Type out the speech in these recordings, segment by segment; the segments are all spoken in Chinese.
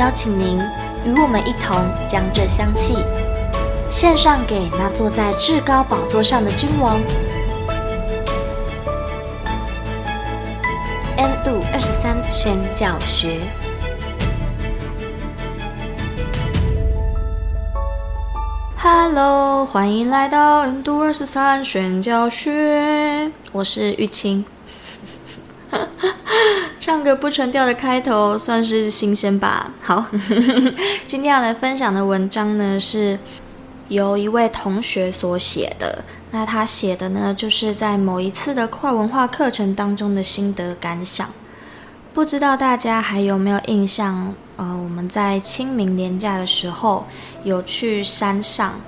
邀请您与我们一同将这香气献上给那坐在至高宝座上的君王。N 度二十三宣教学。Hello，欢迎来到 N 度二十三宣教学，我是玉清。唱个不纯调的开头，算是新鲜吧。好，今天要来分享的文章呢，是由一位同学所写的。那他写的呢，就是在某一次的跨文化课程当中的心得感想。不知道大家还有没有印象？呃，我们在清明连假的时候有去山上，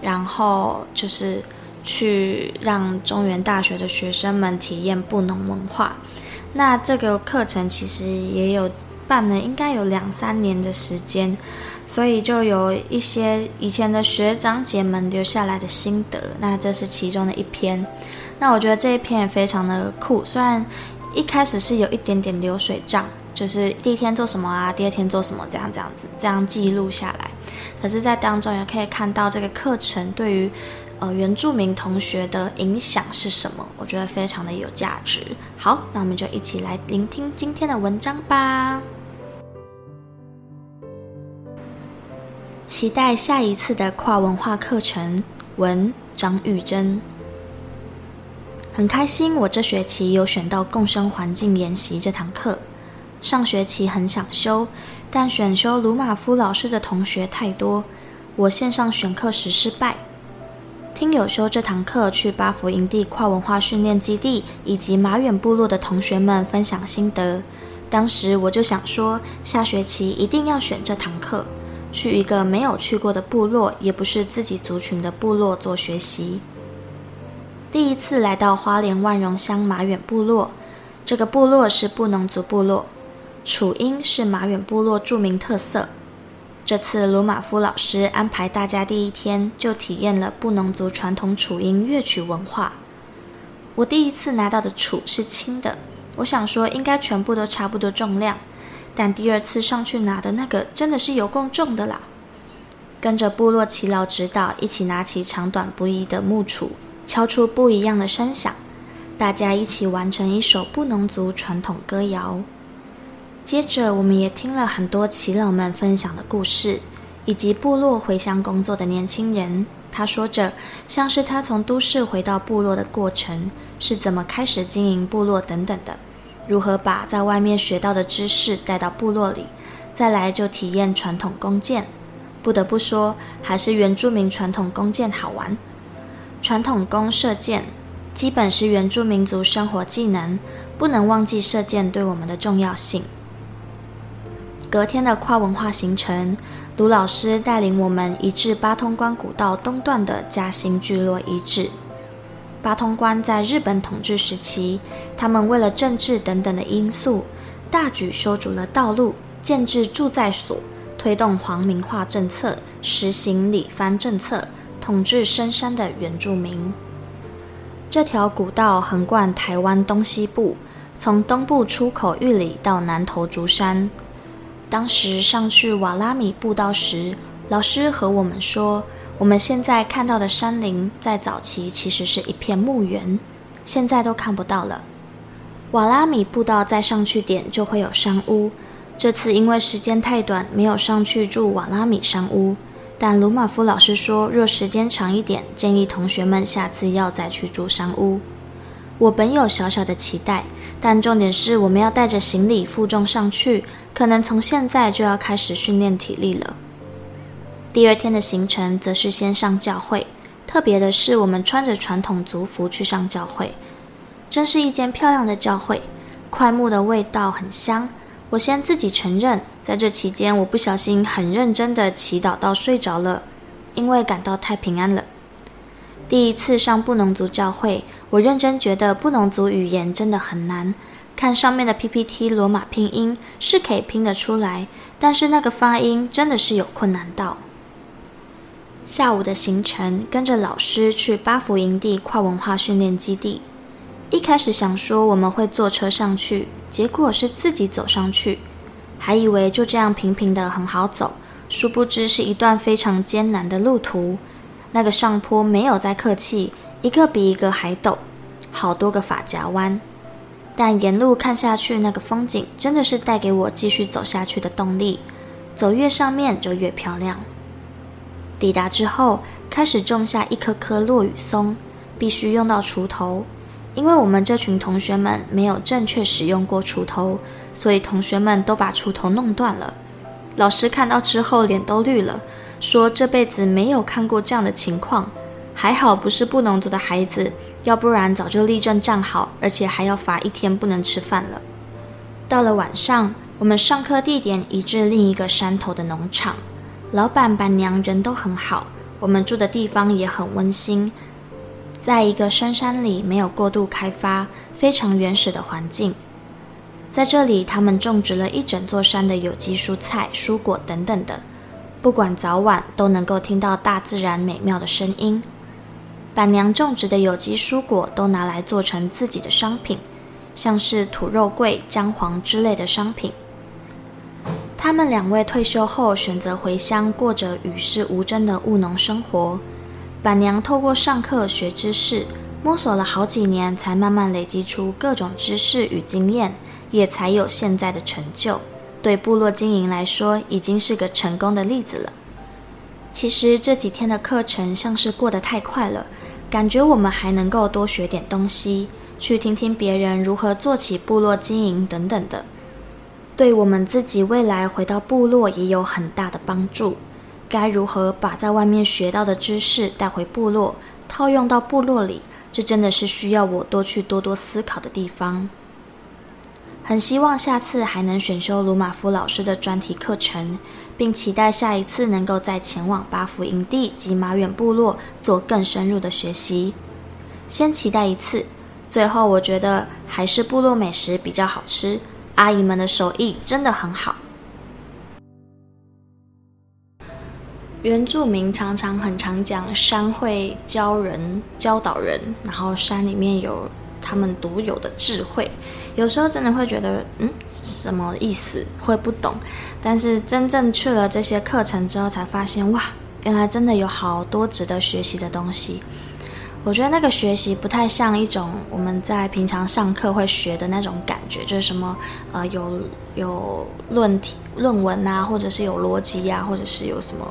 然后就是去让中原大学的学生们体验布农文化。那这个课程其实也有办了，应该有两三年的时间，所以就有一些以前的学长姐们留下来的心得。那这是其中的一篇。那我觉得这一篇也非常的酷，虽然一开始是有一点点流水账，就是第一天做什么啊，第二天做什么，这样这样子这样记录下来。可是，在当中也可以看到这个课程对于。呃，原住民同学的影响是什么？我觉得非常的有价值。好，那我们就一起来聆听今天的文章吧。期待下一次的跨文化课程。文张玉珍，很开心我这学期有选到共生环境研习这堂课。上学期很想修，但选修鲁马夫老师的同学太多，我线上选课时失败。听有修这堂课去八福营地跨文化训练基地以及马远部落的同学们分享心得，当时我就想说，下学期一定要选这堂课，去一个没有去过的部落，也不是自己族群的部落做学习。第一次来到花莲万荣乡马远部落，这个部落是布农族部落，楚音是马远部落著名特色。这次鲁马夫老师安排大家第一天就体验了布农族传统楚音乐曲文化。我第一次拿到的楚是轻的，我想说应该全部都差不多重量，但第二次上去拿的那个真的是有够重的啦！跟着部落耆老指导，一起拿起长短不一的木杵，敲出不一样的声响，大家一起完成一首布农族传统歌谣。接着，我们也听了很多耆老们分享的故事，以及部落回乡工作的年轻人。他说着，像是他从都市回到部落的过程，是怎么开始经营部落等等的，如何把在外面学到的知识带到部落里，再来就体验传统弓箭。不得不说，还是原住民传统弓箭好玩。传统弓射箭，基本是原住民族生活技能，不能忘记射箭对我们的重要性。隔天的跨文化行程，卢老师带领我们移至八通关古道东段的嘉兴聚落遗址。八通关在日本统治时期，他们为了政治等等的因素，大举修筑了道路，建置驻在所，推动皇民化政策，实行理蕃政策，统治深山的原住民。这条古道横贯台湾东西部，从东部出口玉里到南投竹山。当时上去瓦拉米步道时，老师和我们说，我们现在看到的山林，在早期其实是一片墓园，现在都看不到了。瓦拉米步道再上去点就会有山屋，这次因为时间太短，没有上去住瓦拉米山屋。但鲁马夫老师说，若时间长一点，建议同学们下次要再去住山屋。我本有小小的期待，但重点是我们要带着行李负重上去，可能从现在就要开始训练体力了。第二天的行程则是先上教会，特别的是我们穿着传统族服去上教会。真是一间漂亮的教会，块木的味道很香。我先自己承认，在这期间，我不小心很认真的祈祷到睡着了，因为感到太平安了。第一次上布农族教会，我认真觉得布农族语言真的很难。看上面的 PPT 罗马拼音是可以拼得出来，但是那个发音真的是有困难到。下午的行程，跟着老师去八福营地跨文化训练基地。一开始想说我们会坐车上去。结果是自己走上去，还以为就这样平平的很好走，殊不知是一段非常艰难的路途。那个上坡没有再客气，一个比一个还陡，好多个发夹弯。但沿路看下去，那个风景真的是带给我继续走下去的动力。走越上面就越漂亮。抵达之后，开始种下一棵棵落羽松，必须用到锄头。因为我们这群同学们没有正确使用过锄头，所以同学们都把锄头弄断了。老师看到之后脸都绿了，说这辈子没有看过这样的情况。还好不是布农族的孩子，要不然早就立正站好，而且还要罚一天不能吃饭了。到了晚上，我们上课地点移至另一个山头的农场，老板板娘人都很好，我们住的地方也很温馨。在一个深山里，没有过度开发，非常原始的环境。在这里，他们种植了一整座山的有机蔬菜、蔬果等等的，不管早晚都能够听到大自然美妙的声音。板娘种植的有机蔬果都拿来做成自己的商品，像是土肉桂、姜黄之类的商品。他们两位退休后选择回乡，过着与世无争的务农生活。板娘透过上课学知识，摸索了好几年，才慢慢累积出各种知识与经验，也才有现在的成就。对部落经营来说，已经是个成功的例子了。其实这几天的课程像是过得太快了，感觉我们还能够多学点东西，去听听别人如何做起部落经营等等的，对我们自己未来回到部落也有很大的帮助。该如何把在外面学到的知识带回部落，套用到部落里？这真的是需要我多去多多思考的地方。很希望下次还能选修鲁马夫老师的专题课程，并期待下一次能够再前往巴福营地及马远部落做更深入的学习。先期待一次，最后我觉得还是部落美食比较好吃，阿姨们的手艺真的很好。原住民常常很常讲山会教人教导人，然后山里面有他们独有的智慧。有时候真的会觉得，嗯，什么意思？会不懂。但是真正去了这些课程之后，才发现哇，原来真的有好多值得学习的东西。我觉得那个学习不太像一种我们在平常上课会学的那种感觉，就是什么呃有有论题论文啊，或者是有逻辑呀，或者是有什么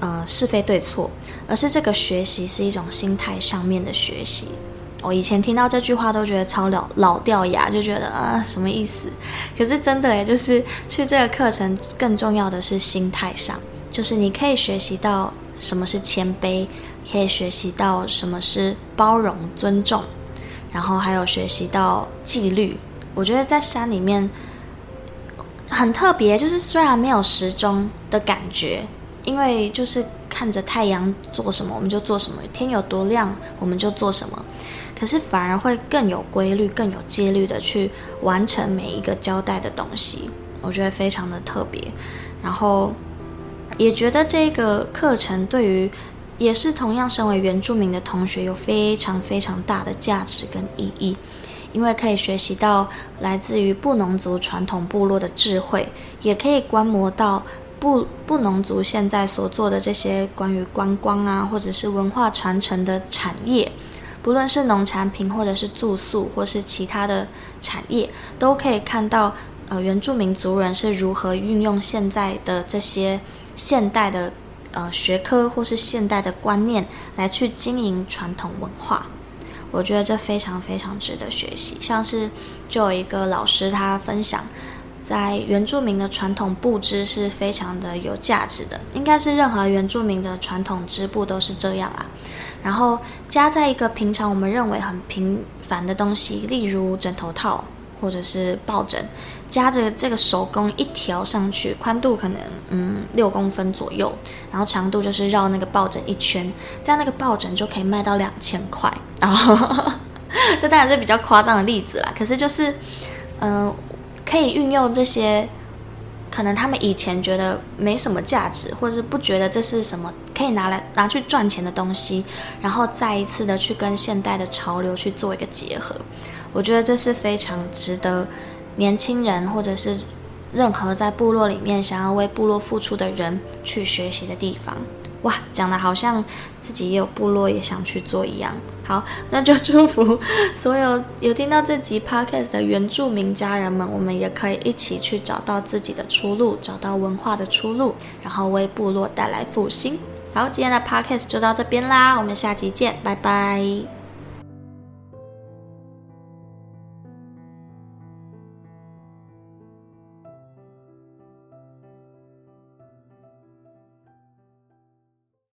呃是非对错，而是这个学习是一种心态上面的学习。我以前听到这句话都觉得超老老掉牙，就觉得啊什么意思？可是真的也，就是去这个课程更重要的是心态上，就是你可以学习到什么是谦卑。可以学习到什么是包容、尊重，然后还有学习到纪律。我觉得在山里面很特别，就是虽然没有时钟的感觉，因为就是看着太阳做什么我们就做什么，天有多亮我们就做什么，可是反而会更有规律、更有纪律的去完成每一个交代的东西。我觉得非常的特别，然后也觉得这个课程对于。也是同样身为原住民的同学，有非常非常大的价值跟意义，因为可以学习到来自于布农族传统部落的智慧，也可以观摩到布布农族现在所做的这些关于观光啊，或者是文化传承的产业，不论是农产品，或者是住宿，或是其他的产业，都可以看到呃原住民族人是如何运用现在的这些现代的。呃，学科或是现代的观念来去经营传统文化，我觉得这非常非常值得学习。像是就有一个老师他分享，在原住民的传统布织是非常的有价值的，应该是任何原住民的传统织布都是这样啊。然后加在一个平常我们认为很平凡的东西，例如枕头套或者是抱枕，加着这个手工一条上去，宽度可能嗯六公分左右，然后长度就是绕那个抱枕一圈，这样那个抱枕就可以卖到两千块。然后这当然是比较夸张的例子啦，可是就是嗯、可以运用这些。可能他们以前觉得没什么价值，或者是不觉得这是什么可以拿来拿去赚钱的东西，然后再一次的去跟现代的潮流去做一个结合，我觉得这是非常值得年轻人或者是任何在部落里面想要为部落付出的人去学习的地方。哇，讲的好像自己也有部落也想去做一样。好，那就祝福所有有听到这集 podcast 的原住民家人们，我们也可以一起去找到自己的出路，找到文化的出路，然后为部落带来复兴。好，今天的 podcast 就到这边啦，我们下集见，拜拜。